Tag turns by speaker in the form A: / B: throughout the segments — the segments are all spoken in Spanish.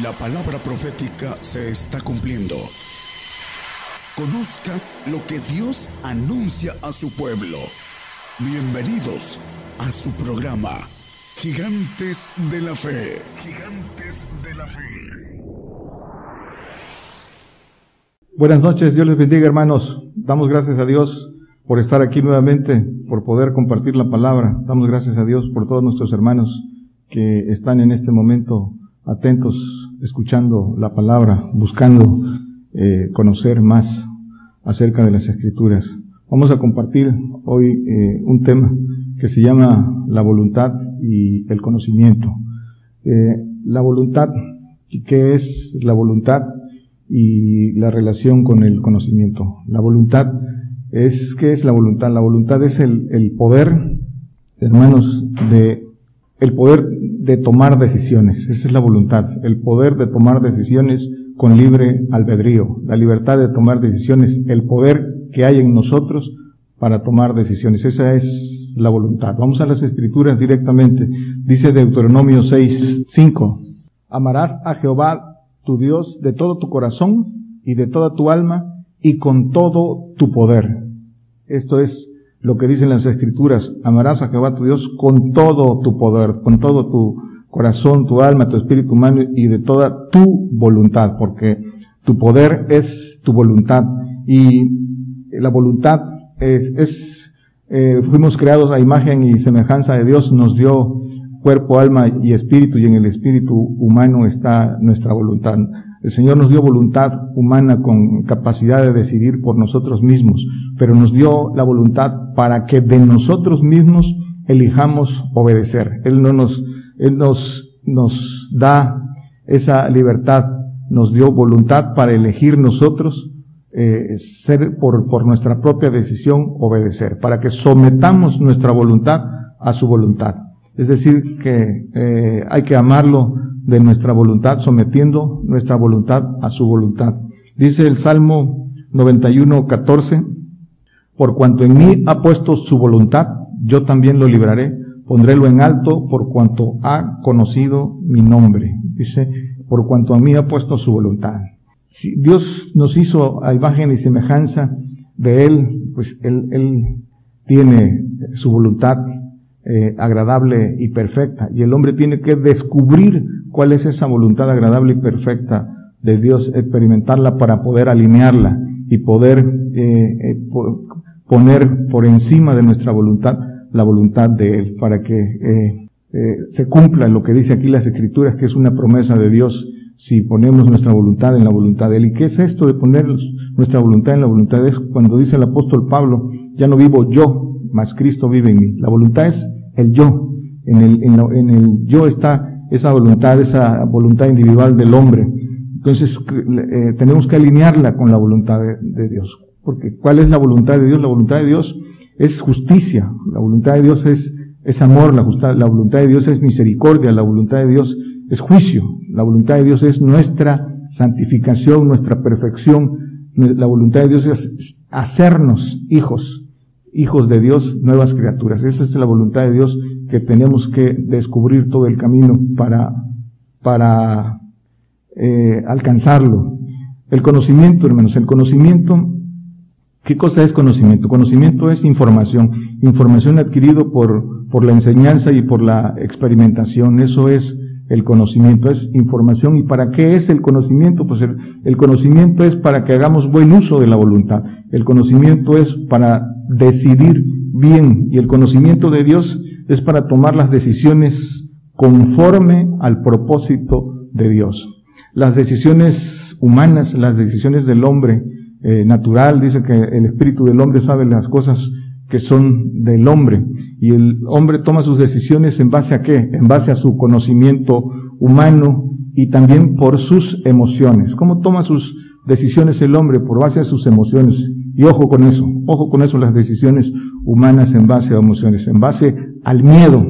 A: La palabra profética se está cumpliendo. Conozca lo que Dios anuncia a su pueblo. Bienvenidos a su programa, Gigantes de la Fe. Gigantes de la Fe.
B: Buenas noches, Dios les bendiga hermanos. Damos gracias a Dios por estar aquí nuevamente, por poder compartir la palabra. Damos gracias a Dios por todos nuestros hermanos que están en este momento atentos, escuchando la palabra, buscando eh, conocer más acerca de las escrituras. Vamos a compartir hoy eh, un tema que se llama la voluntad y el conocimiento. Eh, la voluntad, ¿qué es la voluntad y la relación con el conocimiento? La voluntad es, ¿qué es la voluntad? La voluntad es el, el poder, hermanos, de, el poder de tomar decisiones. Esa es la voluntad, el poder de tomar decisiones con libre albedrío, la libertad de tomar decisiones, el poder que hay en nosotros para tomar decisiones. Esa es la voluntad. Vamos a las escrituras directamente. Dice Deuteronomio 6, 5. Amarás a Jehová tu Dios de todo tu corazón y de toda tu alma y con todo tu poder. Esto es lo que dicen las escrituras, amarás a Jehová tu Dios con todo tu poder, con todo tu corazón, tu alma, tu espíritu humano y de toda tu voluntad, porque tu poder es tu voluntad y la voluntad es, es eh, fuimos creados a imagen y semejanza de Dios, nos dio cuerpo, alma y espíritu y en el espíritu humano está nuestra voluntad. El Señor nos dio voluntad humana con capacidad de decidir por nosotros mismos, pero nos dio la voluntad para que de nosotros mismos elijamos obedecer. Él no nos, Él nos, nos da esa libertad, nos dio voluntad para elegir nosotros eh, ser por, por nuestra propia decisión obedecer, para que sometamos nuestra voluntad a su voluntad. Es decir, que eh, hay que amarlo de nuestra voluntad, sometiendo nuestra voluntad a su voluntad. Dice el Salmo 91, 14, por cuanto en mí ha puesto su voluntad, yo también lo libraré, pondrélo en alto por cuanto ha conocido mi nombre. Dice, por cuanto a mí ha puesto su voluntad. Si Dios nos hizo a imagen y semejanza de Él, pues Él, él tiene su voluntad eh, agradable y perfecta. Y el hombre tiene que descubrir cuál es esa voluntad agradable y perfecta de Dios, experimentarla para poder alinearla y poder eh, eh poner por encima de nuestra voluntad la voluntad de Él, para que se cumpla lo que dice aquí las Escrituras, que es una promesa de Dios si ponemos nuestra voluntad en la voluntad de Él. ¿Y qué es esto de poner nuestra voluntad en la voluntad de? Cuando dice el apóstol Pablo, ya no vivo yo, mas Cristo vive en mí. La voluntad es el yo. En el, en, yo está esa voluntad, esa voluntad individual del hombre. Entonces eh, tenemos que alinearla con la voluntad de, Dios. Porque ¿cuál es la voluntad de Dios? La voluntad de Dios es justicia, la voluntad de Dios es, es amor, la, la voluntad de Dios es misericordia, la voluntad de Dios es juicio, la voluntad de Dios es nuestra santificación, nuestra perfección, la voluntad de Dios es hacernos hijos, hijos de Dios, nuevas criaturas. Esa es la voluntad de Dios que tenemos que descubrir todo el camino para, para eh, alcanzarlo. El conocimiento, hermanos, el conocimiento, ¿qué cosa es conocimiento? Conocimiento es información, información adquirido por, por la enseñanza y por la experimentación. Eso es el conocimiento, es información. ¿Y para qué es el conocimiento? Pues el, el, conocimiento es para que hagamos buen uso de la voluntad. El conocimiento es para decidir bien. Y el conocimiento de Dios es para tomar las decisiones conforme al propósito de Dios. Las decisiones humanas, las decisiones del hombre eh, natural, dice que el espíritu del hombre sabe las cosas que son del hombre. Y el hombre toma sus decisiones en base a qué? En base a su conocimiento humano y también por sus emociones. ¿Cómo toma sus decisiones el hombre? Por base a sus emociones. Y ojo con eso, ojo con eso, las decisiones humanas en base a emociones, en base al miedo,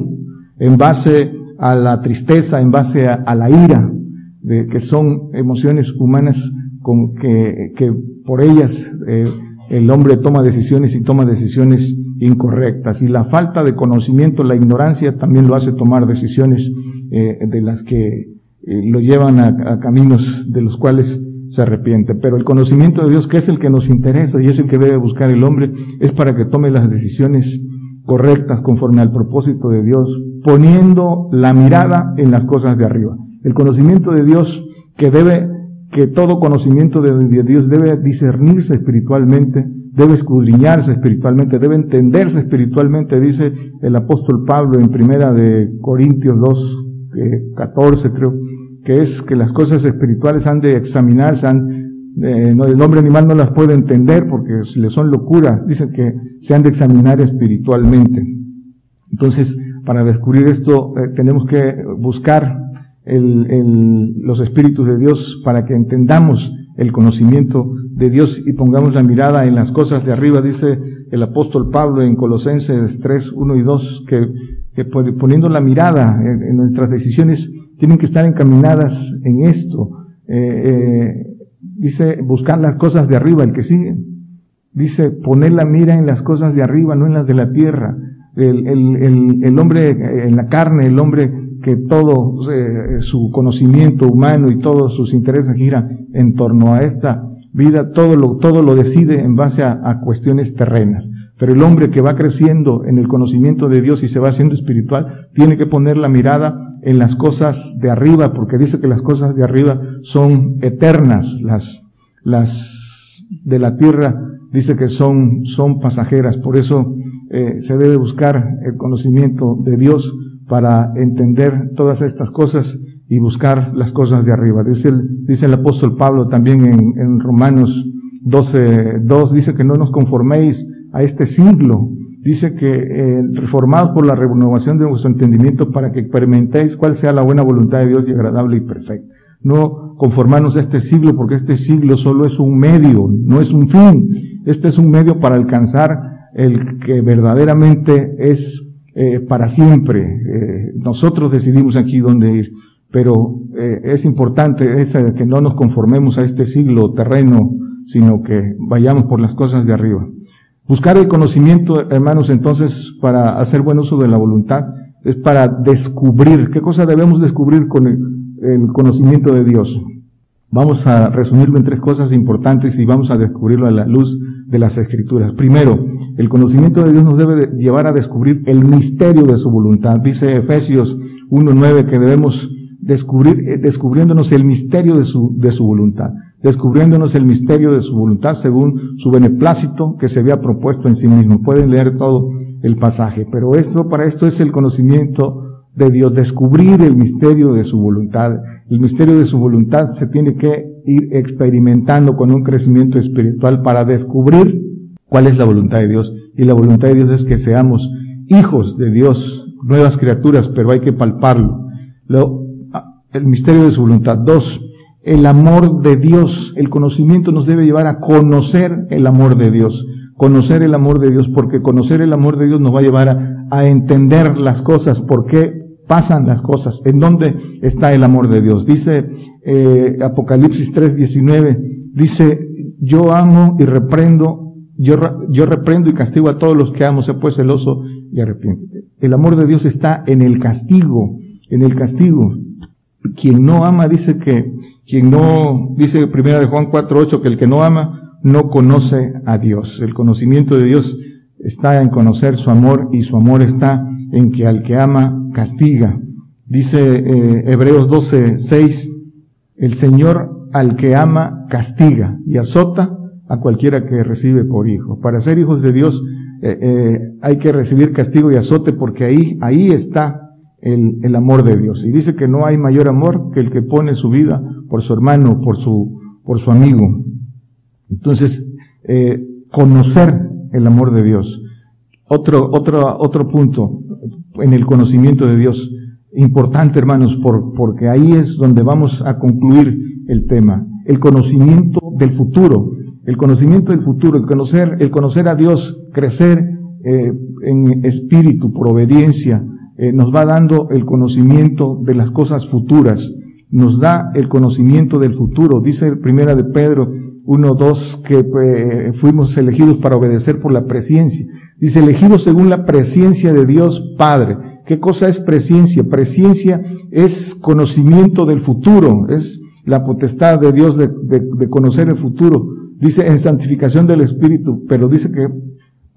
B: en base a la tristeza, en base a, la ira, de, que son emociones humanas con que, que por ellas eh, el hombre toma decisiones y toma decisiones incorrectas. Y la falta de conocimiento, la ignorancia también lo hace tomar decisiones eh, de las que lo llevan a, caminos de los cuales se arrepiente. Pero el conocimiento de Dios, que es el que nos interesa y es el que debe buscar el hombre, es para que tome las decisiones correctas conforme al propósito de Dios, poniendo la mirada en las cosas de arriba. El conocimiento de Dios que debe, que todo conocimiento de Dios debe discernirse espiritualmente, debe escudriñarse espiritualmente, debe entenderse espiritualmente, dice el apóstol Pablo en primera de Corintios 2, 14 creo, que es que las cosas espirituales han de examinarse, eh, el hombre animal no las puede entender porque le son locura, dicen que se han de examinar espiritualmente. Entonces, para descubrir esto, eh, tenemos que buscar el, los espíritus de Dios para que entendamos el conocimiento de Dios y pongamos la mirada en las cosas de arriba, dice el apóstol Pablo en Colosenses 3, 1 y 2, que, que poniendo la mirada en, nuestras decisiones tienen que estar encaminadas en esto. Eh, eh, dice buscar las cosas de arriba, el que sigue. Dice poner la mira en las cosas de arriba, no en las de la tierra. El, el, el hombre en la carne, el hombre que todo eh, su conocimiento humano y todos sus intereses giran en torno a esta vida, todo lo, todo lo decide en base a, cuestiones terrenas. Pero el hombre que va creciendo en el conocimiento de Dios y se va haciendo espiritual, tiene que poner la mirada en las cosas de arriba, porque dice que las cosas de arriba son eternas, las, las de la tierra dice que son, son pasajeras. Por eso eh, se debe buscar el conocimiento de Dios para entender todas estas cosas y buscar las cosas de arriba. Dice el, dice el apóstol Pablo también en, en Romanos 12, 2, dice que no nos conforméis a este siglo. Dice que eh, reformados por la renovación de vuestro entendimiento para que experimentéis cuál sea la buena voluntad de Dios y agradable y perfecta. No conformarnos a este siglo porque este siglo solo es un medio, no es un fin. Este es un medio para alcanzar el que verdaderamente es eh, para siempre. Eh, nosotros decidimos aquí dónde ir, pero eh, es importante que no nos conformemos a este siglo terreno, sino que vayamos por las cosas de arriba. Buscar el conocimiento, hermanos, entonces, para hacer buen uso de la voluntad, es para descubrir. ¿Qué cosa debemos descubrir con el, conocimiento de Dios? Vamos a resumirlo en tres cosas importantes y vamos a descubrirlo a la luz de las escrituras. Primero, el conocimiento de Dios nos debe llevar a descubrir el misterio de su voluntad. Dice Efesios 1.9 que debemos descubrir, eh, descubriéndonos el misterio de su, de su voluntad, descubriéndonos el misterio de su voluntad según su beneplácito que se había propuesto en sí mismo. Pueden leer todo el pasaje, pero esto, para esto es el conocimiento de Dios, descubrir el misterio de su voluntad. El misterio de su voluntad se tiene que ir experimentando con un crecimiento espiritual para descubrir cuál es la voluntad de Dios. Y la voluntad de Dios es que seamos hijos de Dios, nuevas criaturas, pero hay que palparlo. Ah, el misterio de su voluntad. Dos, el amor de Dios. El conocimiento nos debe llevar a conocer el amor de Dios. Conocer el amor de Dios, porque conocer el amor de Dios nos va a llevar a, entender las cosas, por qué pasan las cosas, en dónde está el amor de Dios. Dice eh, Apocalipsis 3:19, dice, yo amo y reprendo, yo, yo reprendo y castigo a todos los que amo, se pues celoso y arrepiéntete. El amor de Dios está en el castigo, en el castigo. Quien no ama dice que, quien no, dice primera de Juan 4:8 que el que no ama no conoce a Dios. El conocimiento de Dios está en conocer su amor y su amor está en que al que ama castiga. Dice eh, Hebreos 12, 6, el Señor al que ama castiga y azota a cualquiera que recibe por hijo. Para ser hijos de Dios eh, eh, hay que recibir castigo y azote porque ahí, ahí está el, el, amor de Dios. Y dice que no hay mayor amor que el que pone su vida por su hermano, por su, por su amigo. Entonces, conocer el amor de Dios. Otro, otro, otro punto en el conocimiento de Dios. Importante, hermanos, por, porque ahí es donde vamos a concluir el tema. El conocimiento del futuro. El conocimiento del futuro, el conocer, el conocer a Dios, crecer eh, en espíritu, por obediencia, eh, nos va dando el conocimiento de las cosas futuras. Nos da el conocimiento del futuro. Dice primera de Pedro 1.2 que eh, fuimos elegidos para obedecer por la presencia. Dice, elegidos según la presencia de Dios Padre. ¿Qué cosa es presencia? Presencia es conocimiento del futuro, es la potestad de Dios de, de conocer el futuro. Dice en santificación del Espíritu, pero dice que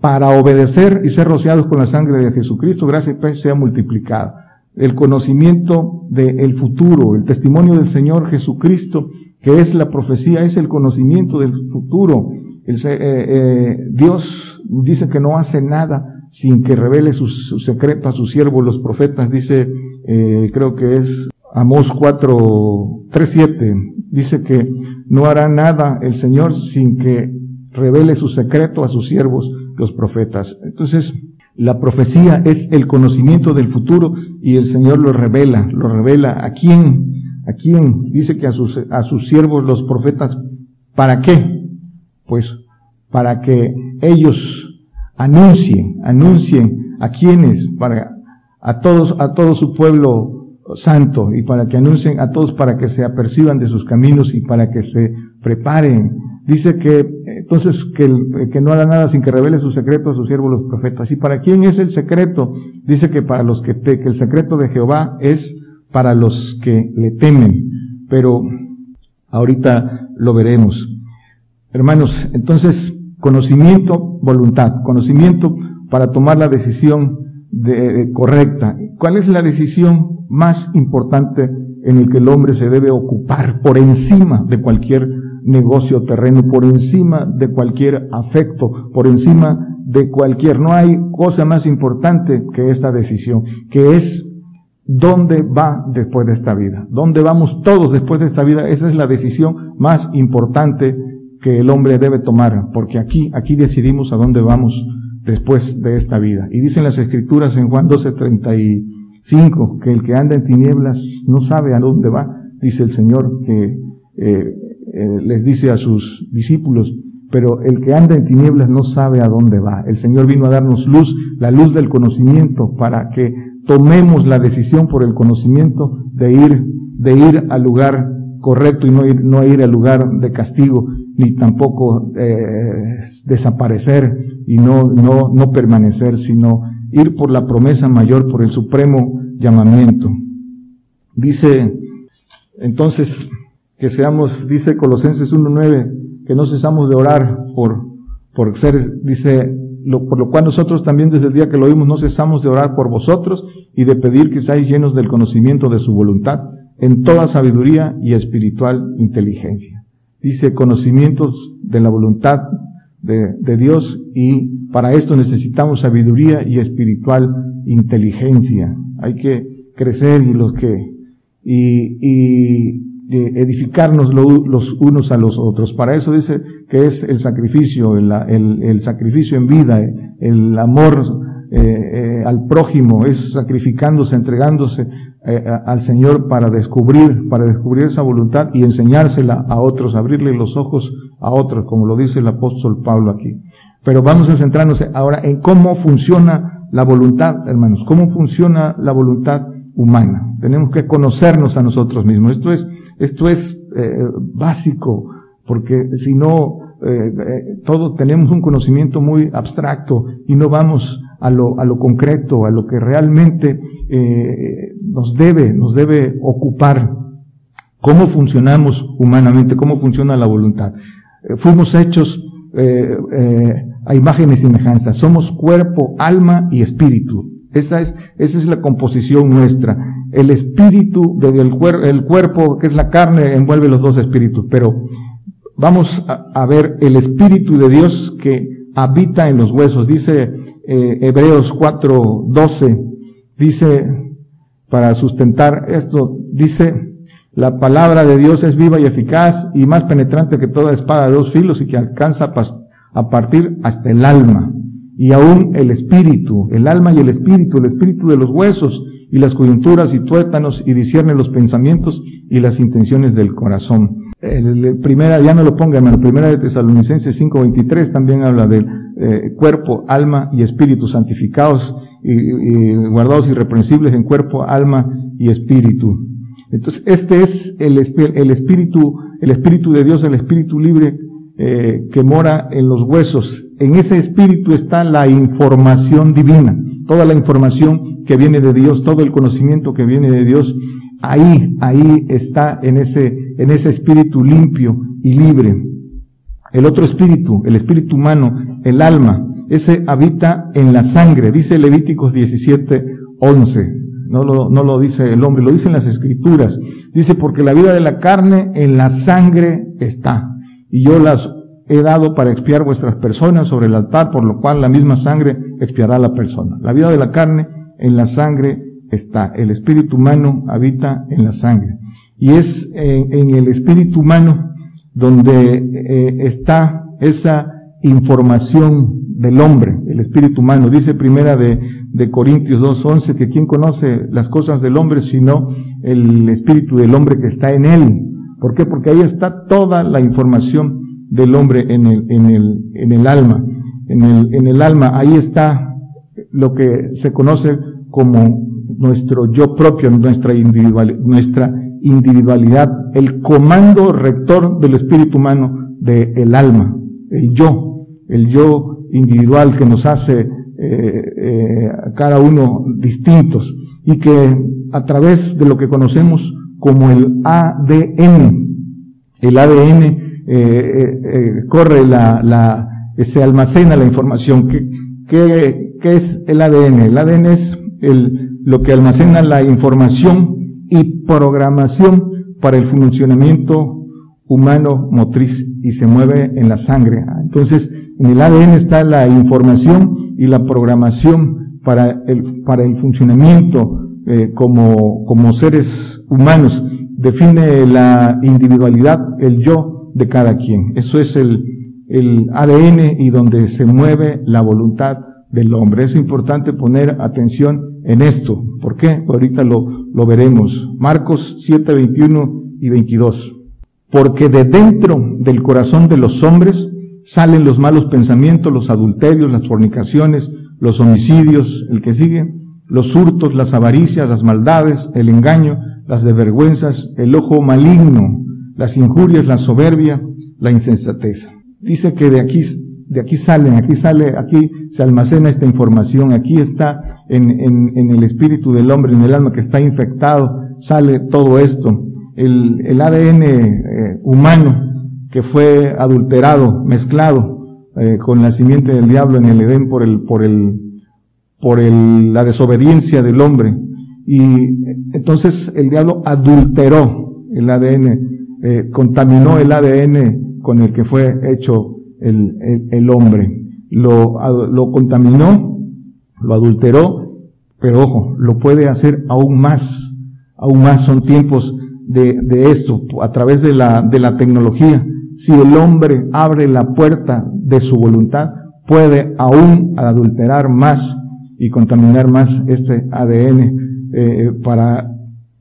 B: para obedecer y ser rociados con la sangre de Jesucristo, gracia y sea multiplicada. El conocimiento del futuro, el testimonio del Señor Jesucristo, que es la profecía, es el conocimiento del futuro. Eh, eh, Dios dice que no hace nada sin que revele su, secreto a sus siervos, los profetas, dice, eh, creo que es Amós 4, 3, 7, dice que no hará nada el Señor sin que revele su secreto a sus siervos, los profetas. Entonces, la profecía es el conocimiento del futuro y el Señor lo revela, lo revela a quién, a quién, dice que a sus, a sus siervos los profetas, ¿para qué? Pues para que ellos anuncien, anuncien a quienes, para, a todos, a todo su pueblo santo y para que anuncien a todos para que se aperciban de sus caminos y para que se preparen Dice que entonces que, no hará nada sin que revele su secreto a sus siervos los profetas. ¿Y para quién es el secreto? Dice que para los que, que el secreto de Jehová es para los que le temen. Pero ahorita lo veremos. Hermanos, entonces conocimiento, voluntad, conocimiento para tomar la decisión de, correcta. ¿Cuál es la decisión más importante en el que el hombre se debe ocupar por encima de cualquier negocio terreno, por encima de cualquier afecto, por encima de cualquier. No hay cosa más importante que esta decisión, que es dónde va después de esta vida, dónde vamos todos después de esta vida. Esa es la decisión más importante que el hombre debe tomar, porque aquí, aquí decidimos a dónde vamos después de esta vida. Y dicen las escrituras en Juan 12:35 que el que anda en tinieblas no sabe a dónde va, dice el Señor que eh, eh, les dice a sus discípulos, pero el que anda en tinieblas no sabe a dónde va. El Señor vino a darnos luz, la luz del conocimiento, para que tomemos la decisión por el conocimiento de ir, de ir al lugar correcto y no ir, no ir al lugar de castigo, ni tampoco eh, desaparecer y no, no, no permanecer, sino ir por la promesa mayor, por el supremo llamamiento. Dice, entonces, que seamos, dice Colosenses 1.9, que no cesamos de orar por, por ser, dice, por lo cual nosotros también desde el día que lo oímos no cesamos de orar por vosotros y de pedir que seáis llenos del conocimiento de su voluntad en toda sabiduría y espiritual inteligencia. Dice conocimientos de la voluntad de, de Dios y para esto necesitamos sabiduría y espiritual inteligencia. Hay que crecer y los que, y, y edificarnos los unos a los otros. Para eso dice que es el sacrificio, el, el, sacrificio en vida, el amor eh, eh, al prójimo, es sacrificándose, entregándose eh, al Señor para descubrir, para descubrir esa voluntad y enseñársela a otros, abrirle los ojos a otros, como lo dice el apóstol Pablo aquí. Pero vamos a centrarnos ahora en cómo funciona la voluntad, hermanos, cómo funciona la voluntad humana. Tenemos que conocernos a nosotros mismos. Esto es esto es eh, básico, porque si no, eh, eh, todos tenemos un conocimiento muy abstracto y no vamos a lo, a lo concreto, a lo que realmente nos debe, nos debe ocupar. ¿Cómo funcionamos humanamente? ¿Cómo funciona la voluntad? fuimos hechos a imagen y semejanza. Somos cuerpo, alma y espíritu. Esa es, esa es la composición nuestra. El espíritu del el cuerpo, que es la carne, envuelve los dos espíritus. Pero vamos a, ver el espíritu de Dios que habita en los huesos. Dice eh, Hebreos 4:12, dice, para sustentar esto, dice, la palabra de Dios es viva y eficaz y más penetrante que toda espada de dos filos y que alcanza a partir hasta el alma y aún el espíritu, el alma y el espíritu, el espíritu de los huesos y las coyunturas y tuétanos y discierne los pensamientos y las intenciones del corazón. El, primera, ya no lo ponga hermano, primera de Tesalonicenses 5.23 también habla del eh, cuerpo, alma y espíritu santificados y, guardados irreprensibles en cuerpo, alma y espíritu. Entonces, este es el, el espíritu, el espíritu de Dios, el espíritu libre eh, que mora en los huesos. En ese espíritu está la información divina, toda la información que viene de Dios, todo el conocimiento que viene de Dios. Ahí, ahí está en ese, en ese espíritu limpio y libre. El otro espíritu, el espíritu humano, el alma, ese habita en la sangre, dice Levíticos 17, 11. No lo, no lo dice el hombre, lo dicen las escrituras. Dice, porque la vida de la carne en la sangre está. Y yo las he dado para expiar vuestras personas sobre el altar, por lo cual la misma sangre expiará a la persona. La vida de la carne en la sangre está. El espíritu humano habita en la sangre. Y es en, el espíritu humano donde eh, está esa información del hombre, el espíritu humano. Dice primera de, de Corintios 2.11 que quien conoce las cosas del hombre sino el espíritu del hombre que está en él. ¿Por qué? Porque ahí está toda la información del hombre en el, en el, en el alma. En el, en el alma, ahí está lo que se conoce como nuestro yo propio, nuestra, individual, nuestra individualidad, el comando rector del espíritu humano del alma, el yo, el yo individual que nos hace eh, eh, cada uno distintos y que a través de lo que conocemos como el ADN, el ADN eh, eh, corre la, la, se almacena la información. ¿Qué, qué, qué es el ADN? El ADN es el, lo que almacena la información y programación para el funcionamiento humano motriz y se mueve en la sangre. Entonces, en el ADN está la información y la programación para el, para el funcionamiento eh, como, como seres humanos. Define la individualidad, el yo de cada quien. Eso es el, el ADN y donde se mueve la voluntad del hombre. Es importante poner atención en esto. ¿Por qué? Ahorita lo, lo veremos. Marcos 7, 21 y 22. Porque de dentro del corazón de los hombres salen los malos pensamientos, los adulterios, las fornicaciones, los homicidios, el que sigue, los hurtos, las avaricias, las maldades, el engaño, las desvergüenzas, el ojo maligno, las injurias, la soberbia, la insensatez. Dice que de aquí, de aquí salen, aquí sale, aquí se almacena esta información, aquí está en, en, el espíritu del hombre, en el alma que está infectado, sale todo esto. El, el ADN eh, humano que fue adulterado, mezclado eh, con la simiente del diablo en el Edén por el, por el, por el, la desobediencia del hombre. Y entonces el diablo adulteró el ADN, eh, contaminó el ADN con el que fue hecho el, el, hombre. Lo, lo contaminó, lo adulteró, pero ojo, lo puede hacer aún más, aún más. Son tiempos de, de esto, a través de la, de la tecnología. Si el hombre abre la puerta de su voluntad, puede aún adulterar más y contaminar más este ADN eh, para,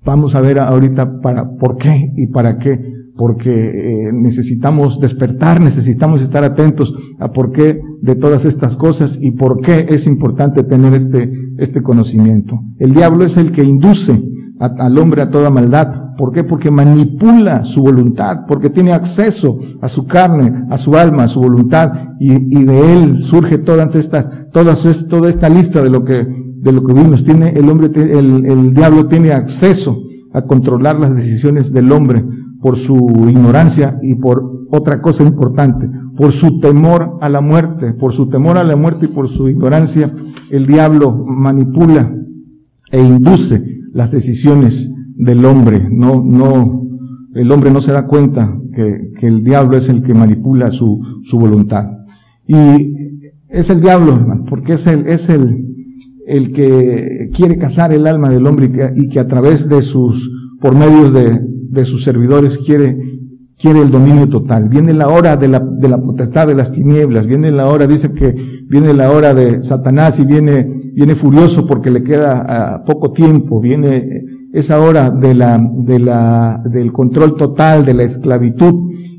B: vamos a ver ahorita para, por qué y para qué, porque eh, necesitamos despertar, necesitamos estar atentos a por qué de todas estas cosas y por qué es importante tener este, este conocimiento. El diablo es el que induce al hombre a toda maldad. ¿Por qué? Porque manipula su voluntad, porque tiene acceso a su carne, a su alma, a su voluntad, y, de él surge todas estas, todas, toda esta lista de lo que, de lo que vimos. Tiene, el hombre, el, el diablo tiene acceso a controlar las decisiones del hombre por su ignorancia y por otra cosa importante, por su temor a la muerte, por su temor a la muerte y por su ignorancia, el diablo manipula e induce las decisiones del hombre. No, no, el hombre no se da cuenta que, que el diablo es el que manipula su, su voluntad. Y es el diablo, hermano, porque es el, es el, el que quiere cazar el alma del hombre y que, y que a través de sus, por medio de, de sus servidores quiere, quiere el dominio total. Viene la hora de la, de la potestad de las tinieblas, viene la hora, dice que viene la hora de Satanás y viene viene furioso porque le queda poco tiempo, viene esa hora de la, de la, del control total, de la esclavitud,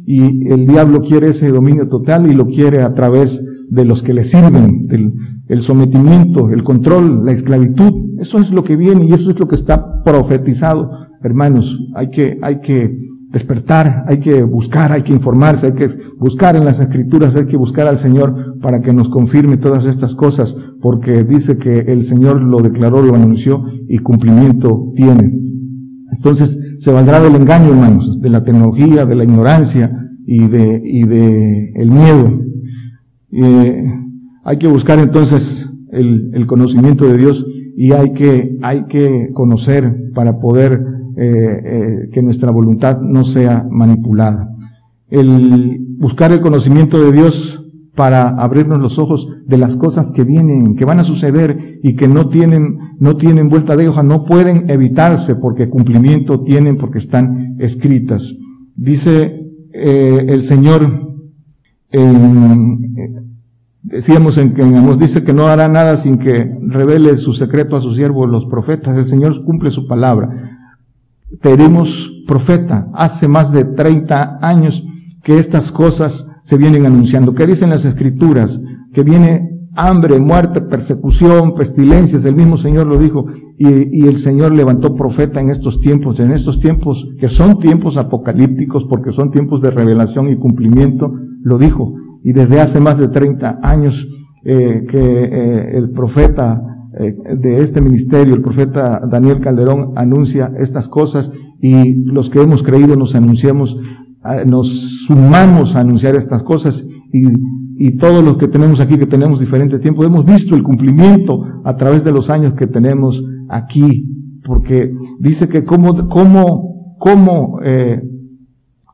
B: y el diablo quiere ese dominio total y lo quiere a través de los que le sirven, del el sometimiento, el control, la esclavitud. Eso es lo que viene y eso es lo que está profetizado. Hermanos, hay que, hay que despertar, hay que buscar, hay que informarse, hay que buscar en las escrituras, hay que buscar al Señor para que nos confirme todas estas cosas, porque dice que el Señor lo declaró, lo anunció y cumplimiento tiene. Entonces, se valdrá del engaño, hermanos, de la tecnología, de la ignorancia y de, y de el miedo. Eh, hay que buscar entonces el, el, conocimiento de Dios y hay que, hay que conocer para poder eh, eh, que nuestra voluntad no sea manipulada. El buscar el conocimiento de Dios para abrirnos los ojos de las cosas que vienen, que van a suceder y que no tienen, no tienen vuelta de hoja, no pueden evitarse porque cumplimiento tienen porque están escritas. Dice eh, el Señor, decíamos en que nos dice que no hará nada sin que revele su secreto a sus siervos los profetas. El Señor cumple su palabra tenemos profeta. Hace más de 30 años que estas cosas se vienen anunciando. ¿Qué dicen las escrituras? Que viene hambre, muerte, persecución, pestilencias. El mismo Señor lo dijo. Y, y, el Señor levantó profeta en estos tiempos, en estos tiempos que son tiempos apocalípticos porque son tiempos de revelación y cumplimiento, lo dijo. Y desde hace más de 30 años eh, que eh, el profeta eh, de este ministerio, el profeta Daniel Calderón anuncia estas cosas y los que hemos creído nos anunciamos, nos sumamos a anunciar estas cosas y, y todos los que tenemos aquí, que tenemos diferente tiempo, hemos visto el cumplimiento a través de los años que tenemos aquí, porque dice que cómo, cómo, cómo eh,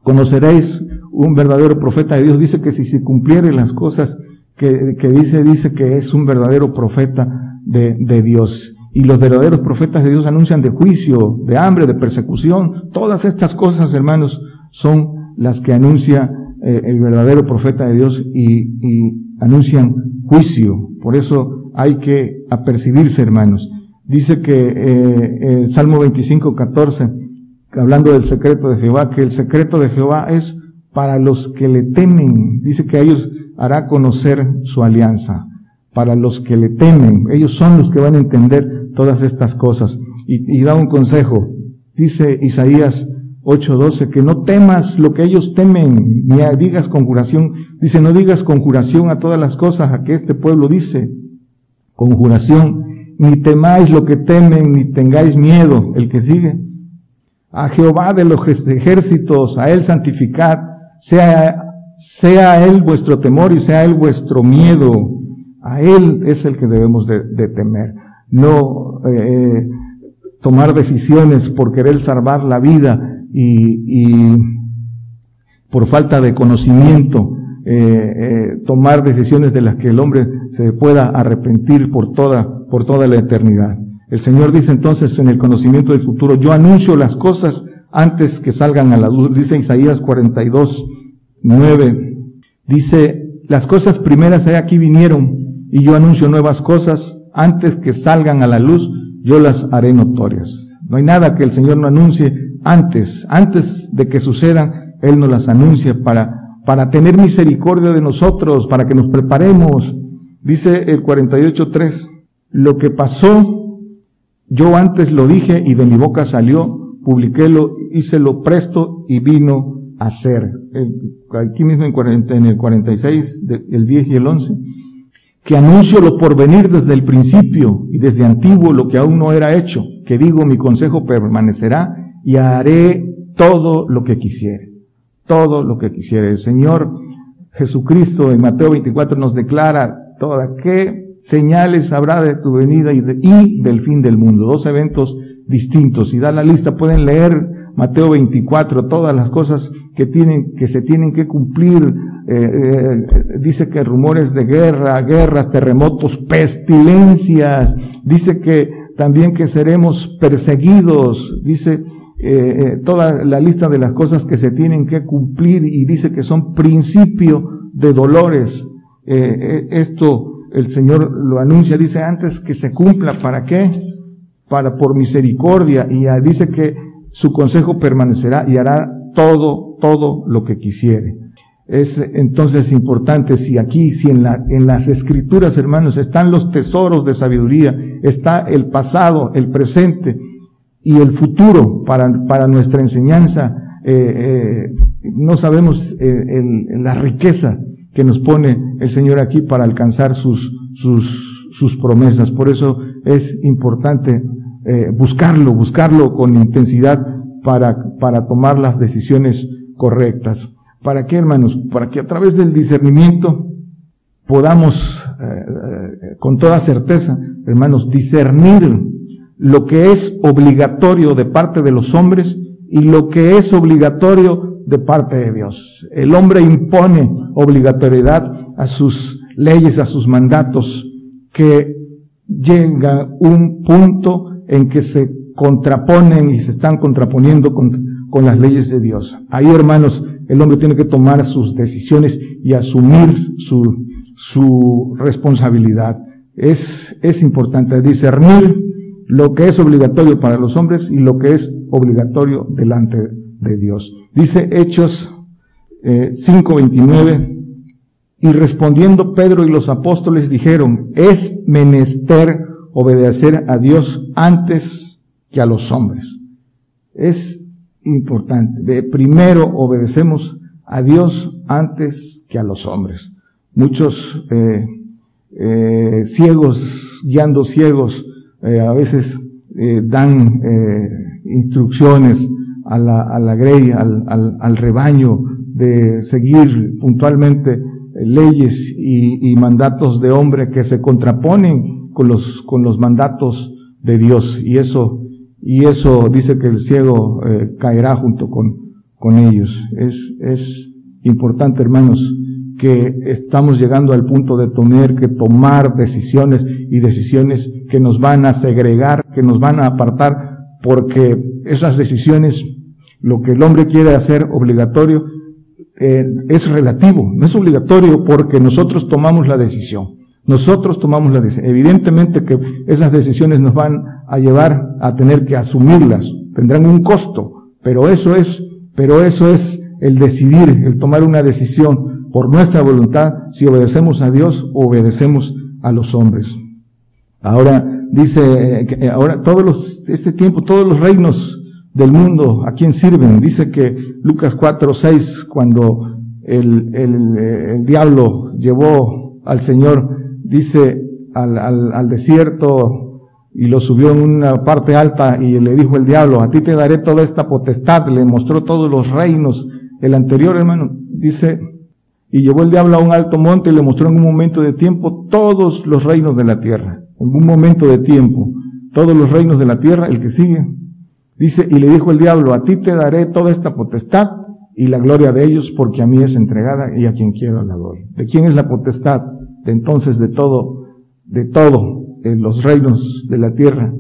B: conoceréis un verdadero profeta de Dios, dice que si se cumplieren las cosas que, que dice, dice que es un verdadero profeta de, de Dios. Y los verdaderos profetas de Dios anuncian de juicio, de hambre, de persecución. Todas estas cosas, hermanos, son las que anuncia eh, el verdadero profeta de Dios y, y, anuncian juicio. Por eso hay que apercibirse, hermanos. Dice que eh, Salmo 25, 14, hablando del secreto de Jehová, que el secreto de Jehová es para los que le temen. Dice que a ellos hará conocer su alianza para los que le temen. Ellos son los que van a entender todas estas cosas. Y, da un consejo. Dice Isaías 8:12 que no temas lo que ellos temen, ni digas conjuración. Dice, no digas conjuración a todas las cosas a que este pueblo dice. Conjuración. Ni temáis lo que temen, ni tengáis miedo. El que sigue. A Jehová de los ejércitos, a él santificad. Sea, sea él vuestro temor y sea él vuestro miedo a Él es el que debemos de, temer. No eh, tomar decisiones por querer salvar la vida y, por falta de conocimiento eh, eh, tomar decisiones de las que el hombre se pueda arrepentir por toda, por toda la eternidad. El Señor dice entonces en el conocimiento del futuro, yo anuncio las cosas antes que salgan a la luz. Dice Isaías 42, 9. Dice, las cosas primeras de aquí vinieron y yo anuncio nuevas cosas, antes que salgan a la luz, yo las haré notorias. No hay nada que el Señor no anuncie antes, antes de que sucedan, Él nos las anuncia para, para tener misericordia de nosotros, para que nos preparemos. Dice el 48.3, lo que pasó, yo antes lo dije y de mi boca salió, publiquélo, lo presto y vino a ser. Aquí mismo en, el 46, el 10 y el 11 que anuncio lo por venir desde el principio y desde antiguo lo que aún no era hecho, que digo mi consejo permanecerá y haré todo lo que quisiere, todo lo que quisiere. El Señor Jesucristo en Mateo 24 nos declara toda qué señales habrá de tu venida y, y del fin del mundo, dos eventos distintos. Y da la lista, pueden leer Mateo 24, todas las cosas que tienen, que se tienen que cumplir eh, eh, dice que rumores de guerra, guerras, terremotos, pestilencias, dice que también que seremos perseguidos, dice eh, toda la lista de las cosas que se tienen que cumplir y dice que son principio de dolores. esto el Señor lo anuncia, dice antes que se cumpla, ¿para qué? Para por misericordia y dice que su consejo permanecerá y hará todo, todo lo que quisiere. Es entonces importante si aquí, si en, la, en las escrituras, hermanos, están los tesoros de sabiduría, está el pasado, el presente y el futuro para, para nuestra enseñanza, eh, eh, no sabemos eh, la riqueza que nos pone el Señor aquí para alcanzar sus, sus, sus promesas. Por eso es importante buscarlo, buscarlo con intensidad para, para tomar las decisiones correctas. ¿Para qué, hermanos? Para que a través del discernimiento podamos, con toda certeza, hermanos, discernir lo que es obligatorio de parte de los hombres y lo que es obligatorio de parte de Dios. El hombre impone obligatoriedad a sus leyes, a sus mandatos, que llega un punto en que se contraponen y se están contraponiendo con, las leyes de Dios. Ahí, hermanos, el hombre tiene que tomar sus decisiones y asumir su, su responsabilidad. Es, es importante discernir lo que es obligatorio para los hombres y lo que es obligatorio delante de Dios. Dice Hechos 5:29, eh, y respondiendo Pedro y los apóstoles dijeron, es menester obedecer a Dios antes que a los hombres. Es importante. Primero obedecemos a Dios antes que a los hombres. Muchos eh, eh, ciegos guiando ciegos eh, a veces eh, dan eh, instrucciones a la, a la grey, al, al, al, rebaño de seguir puntualmente leyes y, y, mandatos de hombre que se contraponen con los, con los mandatos de Dios. Y eso, y eso dice que el ciego caerá junto con, con ellos. Es, es importante, hermanos, que estamos llegando al punto de tener que tomar decisiones y decisiones que nos van a segregar, que nos van a apartar, porque esas decisiones, lo que el hombre quiere hacer obligatorio, eh, es relativo, no es obligatorio porque nosotros tomamos la decisión. Nosotros tomamos la decisión. Evidentemente que esas decisiones nos van a llevar a tener que asumirlas, tendrán un costo, pero eso es, pero eso es el decidir, el tomar una decisión por nuestra voluntad si obedecemos a Dios obedecemos a los hombres. Ahora dice, que ahora todos los, este tiempo, todos los reinos del mundo, ¿a quién sirven? Dice que Lucas 4, 6, cuando el, el, el diablo llevó al Señor, dice, al, al, al desierto y lo subió en una parte alta y le dijo el diablo, a ti te daré toda esta potestad, le mostró todos los reinos. El anterior hermano dice, y llevó el diablo a un alto monte y le mostró en un momento de tiempo todos los reinos de la tierra. En un momento de tiempo, todos los reinos de la tierra, el que sigue. Dice, y le dijo el diablo, a ti te daré toda esta potestad y la gloria de ellos porque a mí es entregada y a quien quiero la doy. ¿De quién es la potestad? De entonces de todo, de todo, los reinos de la tierra,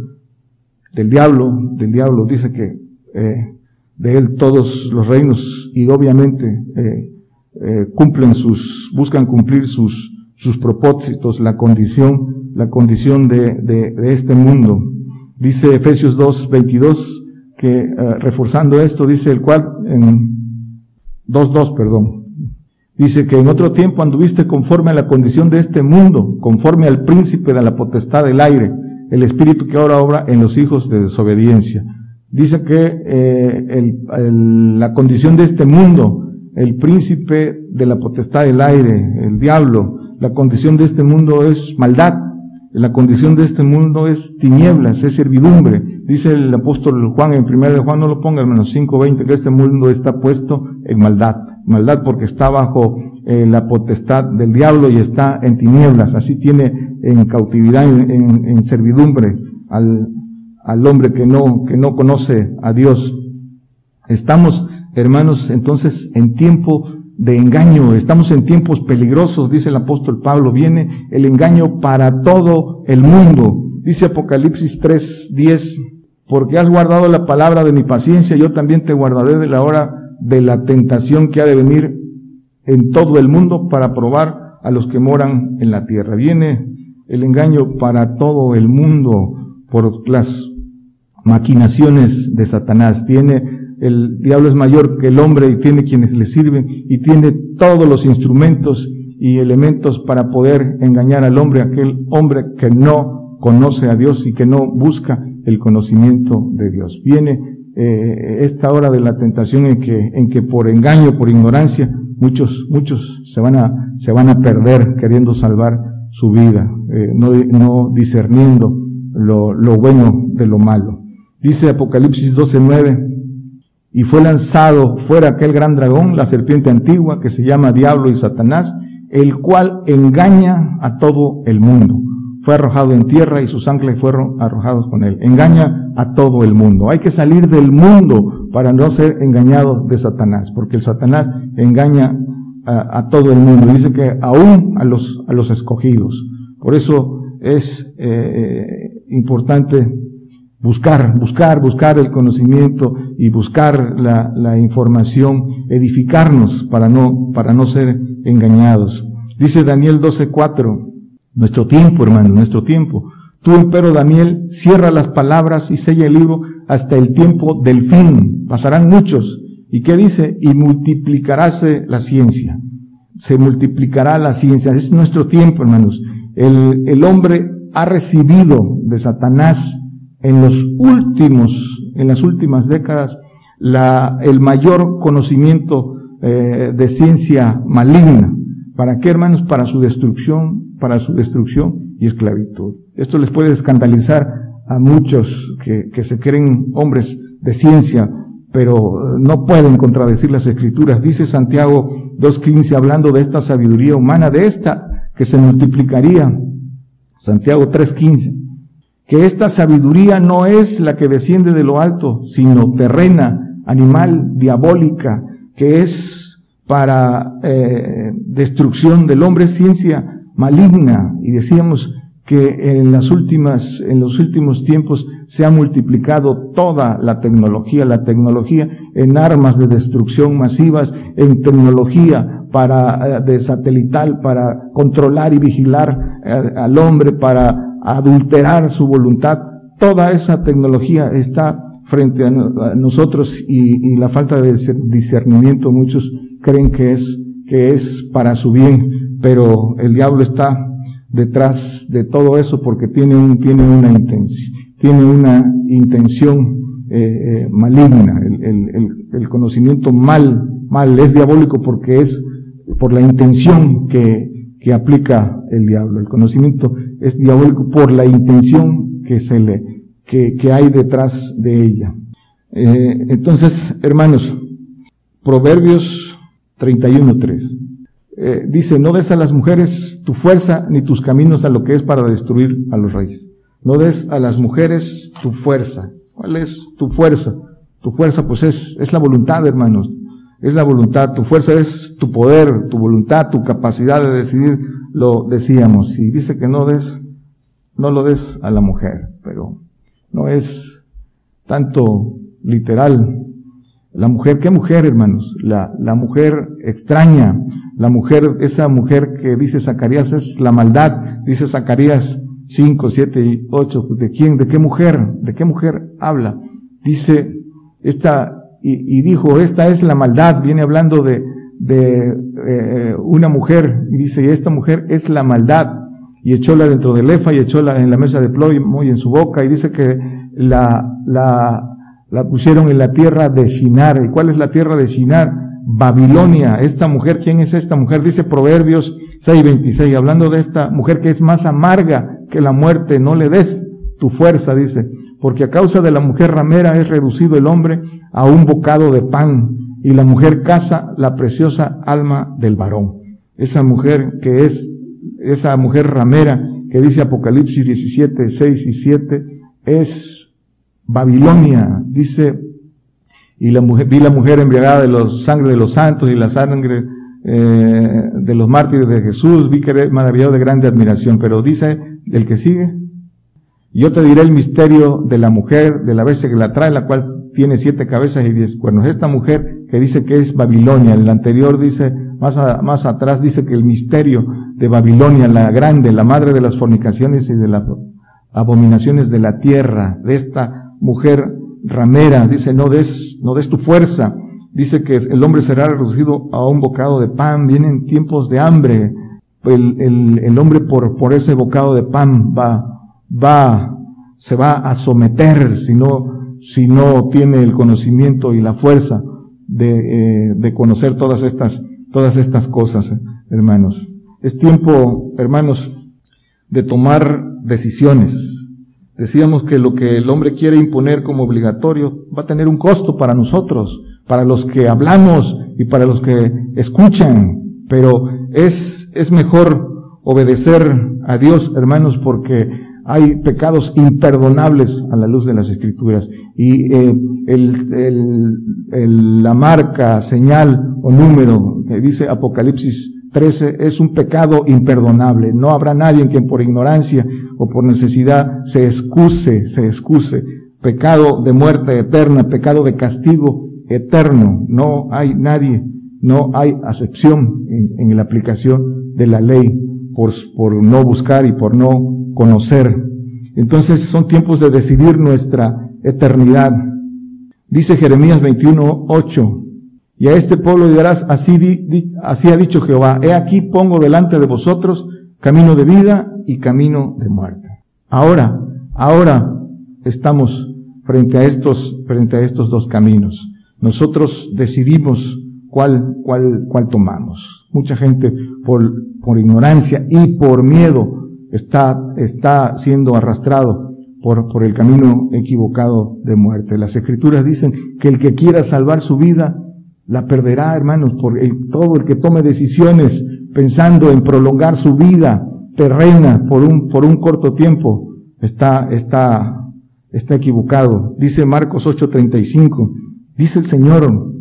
B: del diablo, del diablo, dice que eh, de él todos los reinos y obviamente eh, eh, cumplen sus, buscan cumplir sus, sus propósitos, la condición, la condición de, de, de este mundo. Dice Efesios 2, 22, que eh, reforzando esto, dice el cual, en 2.2, perdón, dice que en otro tiempo anduviste conforme a la condición de este mundo, conforme al príncipe de la potestad del aire, el espíritu que ahora obra en los hijos de desobediencia. Dice que eh, el, la condición de este mundo, el príncipe de la potestad del aire, el diablo. La condición de este mundo es maldad. La condición de este mundo es tinieblas, es servidumbre. Dice el apóstol Juan en primera de Juan, no lo ponga hermanos 5.20, que este mundo está puesto en maldad. Maldad porque está bajo eh, la potestad del diablo y está en tinieblas. Así tiene en cautividad, en, en servidumbre al, al hombre que no, que no conoce a Dios. Estamos hermanos, entonces en tiempo de engaño, estamos en tiempos peligrosos, dice el apóstol Pablo, viene el engaño para todo el mundo. Dice Apocalipsis 3:10, porque has guardado la palabra de mi paciencia, yo también te guardaré de la hora de la tentación que ha de venir en todo el mundo para probar a los que moran en la tierra. Viene el engaño para todo el mundo por las maquinaciones de Satanás. Tiene el diablo es mayor que el hombre y tiene quienes le sirven y tiene todos los instrumentos y elementos para poder engañar al hombre, aquel hombre que no conoce a Dios y que no busca el conocimiento de Dios. Viene eh, esta hora de la tentación en que, en que por engaño, por ignorancia, muchos, muchos se van a, se van a perder queriendo salvar su vida, eh, no, no discerniendo lo, lo bueno de lo malo. Dice Apocalipsis 12:9, y fue lanzado fuera aquel gran dragón, la serpiente antigua, que se llama Diablo y Satanás, el cual engaña a todo el mundo. Fue arrojado en tierra y sus ángeles fueron arrojados con él. Engaña a todo el mundo. Hay que salir del mundo para no ser engañado de Satanás, porque el Satanás engaña a, todo el mundo. Dice que aún a los, a los escogidos. Por eso es eh, importante buscar, buscar, buscar el conocimiento y buscar la, la información, edificarnos para no, para no ser engañados. Dice Daniel 12:4, nuestro tiempo, hermano, nuestro tiempo. Tú, empero Daniel, cierra las palabras y sella el libro hasta el tiempo del fin. Pasarán muchos. ¿Y qué dice? Y multiplicaráse la ciencia. Se multiplicará la ciencia. Es nuestro tiempo, hermanos. El, el hombre ha recibido de Satanás en los últimos, en las últimas décadas, la, el mayor conocimiento eh, de ciencia maligna. ¿Para qué, hermanos? Para su destrucción, para su destrucción y esclavitud. Esto les puede escandalizar a muchos que, que se creen hombres de ciencia, pero no pueden contradecir las escrituras. Dice Santiago 2.15, hablando de esta sabiduría humana, de esta que se multiplicaría. Santiago 3.15 que esta sabiduría no es la que desciende de lo alto, sino terrena, animal, diabólica, que es para eh, destrucción del hombre, ciencia maligna. Y decíamos que en las últimas, en los últimos tiempos se ha multiplicado toda la tecnología, la tecnología en armas de destrucción masivas, en tecnología para, eh, de satelital para controlar y vigilar eh, al hombre, para adulterar su voluntad. Toda esa tecnología está frente a, nosotros y, la falta de discernimiento, muchos creen que es, que es para su bien, pero el diablo está detrás de todo eso porque tiene, un, tiene, una, intención, tiene una intención eh, eh, maligna. El, el, el, conocimiento mal, mal es diabólico porque es por la intención que, que aplica el diablo. El conocimiento es diabólico por la intención que se le, que, que hay detrás de ella. Eh, entonces, hermanos, Proverbios 31.3. Eh, dice, no des a las mujeres tu fuerza ni tus caminos a lo que es para destruir a los reyes. No des a las mujeres tu fuerza. ¿Cuál es tu fuerza? Tu fuerza pues es, es la voluntad, hermanos es la voluntad, tu fuerza es tu poder, tu voluntad, tu capacidad de decidir, lo decíamos. Y dice que no des, no lo des a la mujer, pero no es tanto literal. La mujer, ¿qué mujer, hermanos? La, la mujer extraña, la mujer, esa mujer que dice Zacarías es la maldad, dice Zacarías 5, 7 y 8, ¿de quién? ¿De qué mujer? ¿De qué mujer habla? Dice, esta y, dijo, esta es la maldad, viene hablando de, de eh, una mujer, y dice, esta mujer es la maldad, y echóla dentro del efa, y echóla en la mesa de plomo y en su boca, y dice que la, la, la pusieron en la tierra de Sinar. ¿Y cuál es la tierra de Sinar? Babilonia. Esta mujer, ¿quién es esta mujer? Dice Proverbios 6:26, hablando de esta mujer que es más amarga que la muerte, no le des tu fuerza, dice porque a causa de la mujer ramera es reducido el hombre a un bocado de pan, y la mujer caza la preciosa alma del varón. Esa mujer que es, esa mujer ramera que dice Apocalipsis 17, 6 y 7, es Babilonia, dice, y la mujer, vi la mujer embriagada de la sangre de los santos y la sangre eh, de los mártires de Jesús, vi que era maravillado de grande admiración, pero dice el que sigue, yo te diré el misterio de la mujer, de la bestia que la trae, la cual tiene siete cabezas y diez cuernos. Esta mujer que dice que es Babilonia, el anterior dice, más, atrás dice que el misterio de Babilonia, la grande, la madre de las fornicaciones y de las abominaciones de la tierra, de esta mujer ramera, dice, no des, no des tu fuerza, dice que el hombre será reducido a un bocado de pan, vienen tiempos de hambre, el, hombre por ese bocado de pan va va, se va a someter si no, si no tiene el conocimiento y la fuerza de, eh, de conocer todas estas, todas estas cosas, hermanos. Es tiempo, hermanos, de tomar decisiones. Decíamos que lo que el hombre quiere imponer como obligatorio va a tener un costo para nosotros, para los que hablamos y para los que escuchan, pero es, es mejor obedecer a Dios, hermanos, porque hay pecados imperdonables a la luz de las escrituras. Y eh, el, el, la marca, señal o número que dice Apocalipsis 13 es un pecado imperdonable. No habrá nadie en quien por ignorancia o por necesidad se excuse, se excuse. Pecado de muerte eterna, pecado de castigo eterno. No hay nadie, no hay acepción en, en la aplicación de la ley por, por no buscar y por no conocer. Entonces son tiempos de decidir nuestra eternidad. Dice Jeremías 21, 8, y a este pueblo dirás, así, así ha dicho Jehová, he aquí pongo delante de vosotros camino de vida y camino de muerte. Ahora, ahora estamos frente a estos, frente a estos dos caminos. Nosotros decidimos cuál, cuál, cuál tomamos. Mucha gente por, por ignorancia y por miedo está, está siendo arrastrado por, por el camino equivocado de muerte. Las escrituras dicen que el que quiera salvar su vida, la perderá, hermanos, por todo el que tome decisiones pensando en prolongar su vida terrena por un, por un corto tiempo, está, está, está equivocado. Dice Marcos 8:35, dice el Señor,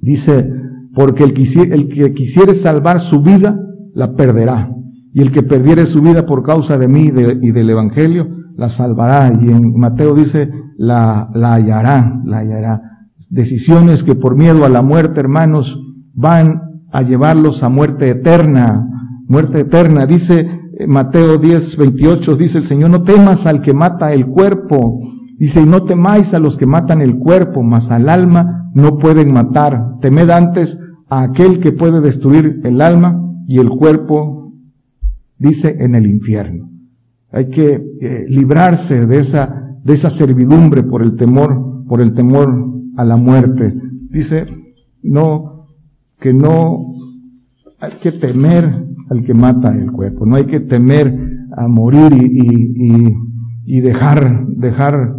B: dice, porque el, el que quisiere salvar su vida, la perderá. Y el que perdiere su vida por causa de mí y del Evangelio, la salvará. Y en Mateo dice, la, la hallará, la hallará. Decisiones que por miedo a la muerte, hermanos, van a llevarlos a muerte eterna. Muerte eterna. Dice eh, Mateo 10, 28, dice el Señor, no temas al que mata el cuerpo. Dice, y no temáis a los que matan el cuerpo, mas al alma no pueden matar. Temed antes a aquel que puede destruir el alma y el cuerpo dice en el infierno. Hay que eh, librarse de esa, de esa servidumbre por el temor, por el temor a la muerte. Dice, no, que no hay que temer al que mata el cuerpo, no hay que temer a morir y, y, y dejar, dejar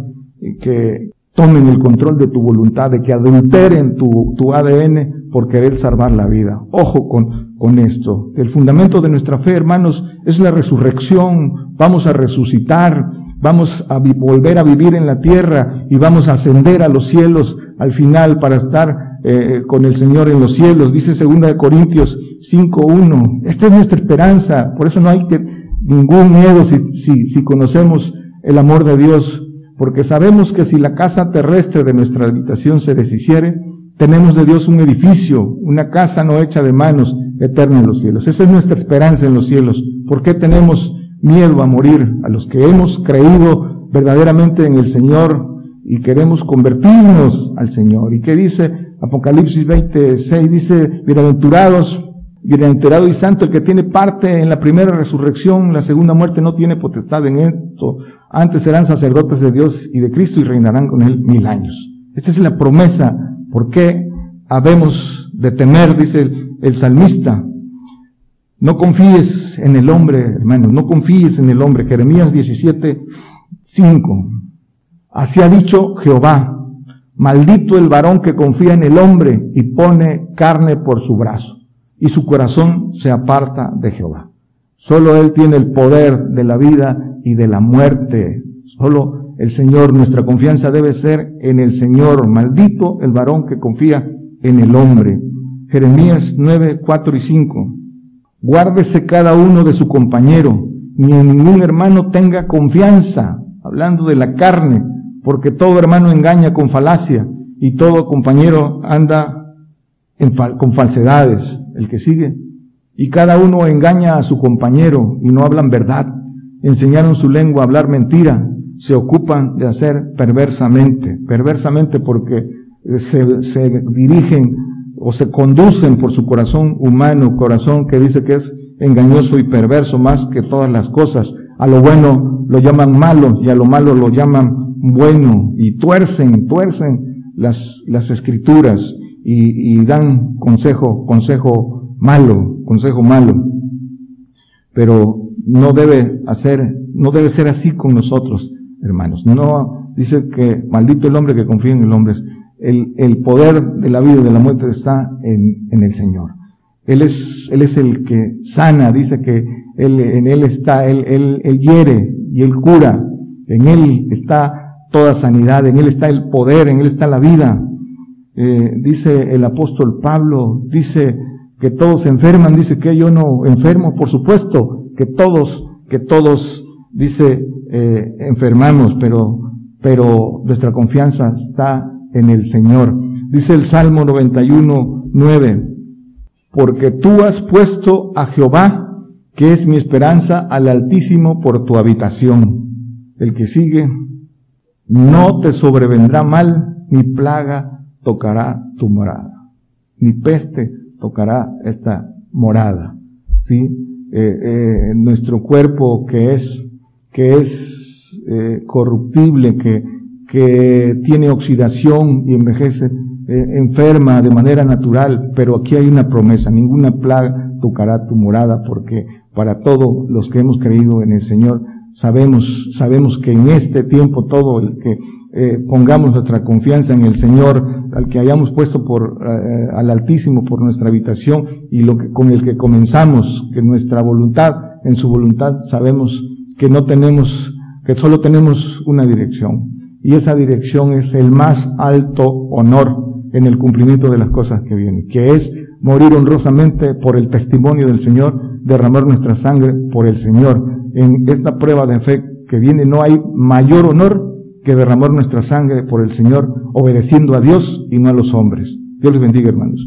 B: que tomen el control de tu voluntad, de que adulteren tu, tu ADN por querer salvar la vida. Ojo con, con esto. El fundamento de nuestra fe, hermanos, es la resurrección. Vamos a resucitar, vamos a volver a vivir en la tierra y vamos a ascender a los cielos al final para estar eh, con el Señor en los cielos. Dice 2 Corintios 5.1. Esta es nuestra esperanza. Por eso no hay que, ningún miedo si, si, si conocemos el amor de Dios. Porque sabemos que si la casa terrestre de nuestra habitación se deshiciere, tenemos de Dios un edificio, una casa no hecha de manos, eterna en los cielos. Esa es nuestra esperanza en los cielos. ¿Por qué tenemos miedo a morir? A los que hemos creído verdaderamente en el Señor y queremos convertirnos al Señor. ¿Y qué dice Apocalipsis 26? Dice, bienaventurados, bienaventurado y santo el que tiene parte en la primera resurrección, la segunda muerte no tiene potestad en esto. Antes serán sacerdotes de Dios y de Cristo y reinarán con él mil años. Esta es la promesa ¿Por qué habemos de temer, dice el, salmista? No confíes en el hombre, hermano, no confíes en el hombre. Jeremías 17, 5. Así ha dicho Jehová, maldito el varón que confía en el hombre y pone carne por su brazo, y su corazón se aparta de Jehová. Solo Él tiene el poder de la vida y de la muerte. Solo el Señor, nuestra confianza debe ser en el Señor. Maldito el varón que confía en el hombre. Jeremías 9, 4 y 5. Guárdese cada uno de su compañero, ni en ningún hermano tenga confianza, hablando de la carne, porque todo hermano engaña con falacia y todo compañero anda con falsedades. El que sigue. Y cada uno engaña a su compañero y no hablan verdad. Enseñaron su lengua a hablar mentira se ocupan de hacer perversamente, perversamente porque se, se, dirigen o se conducen por su corazón humano, corazón que dice que es engañoso y perverso más que todas las cosas, A lo bueno lo llaman malo y a lo malo lo llaman bueno y tuercen, tuercen las, las escrituras y, y dan consejo, consejo malo, consejo malo. Pero no debe hacer, no debe ser así con nosotros, hermanos. No, dice que maldito el hombre que confía en el hombre. El, el poder de la vida y de la muerte está en, en el Señor. Él es, Él es el que sana, dice que él, en Él está, él, él, hiere y Él cura. En Él está toda sanidad, en Él está el poder, en Él está la vida. Eh, dice el apóstol Pablo, dice que todos se enferman, dice que yo no enfermo, por supuesto, que todos, que todos, dice, eh, enfermamos, pero, pero nuestra confianza está en el Señor. Dice el Salmo 91, 9, porque tú has puesto a Jehová, que es mi esperanza, al Altísimo por tu habitación. El que sigue, no te sobrevendrá mal, ni plaga tocará tu morada, ni peste tocará esta morada. ¿Sí? Eh, eh, nuestro cuerpo que es, que es eh, corruptible, que, que tiene oxidación y envejece, eh, enferma de manera natural, pero aquí hay una promesa, ninguna plaga tocará tu morada, porque para todos los que hemos creído en el Señor, sabemos, sabemos que en este tiempo todo el que eh, pongamos nuestra confianza en el Señor, al que hayamos puesto por, eh, al Altísimo por nuestra habitación y lo que, con el que comenzamos, que nuestra voluntad, en su voluntad, sabemos que no tenemos, que solo tenemos una dirección. Y esa dirección es el más alto honor en el cumplimiento de las cosas que vienen, que es morir honrosamente por el testimonio del Señor, derramar nuestra sangre por el Señor. En esta prueba de fe que viene no hay mayor honor que derramar nuestra sangre por el Señor, obedeciendo a Dios y no a los hombres. Dios les bendiga, hermanos.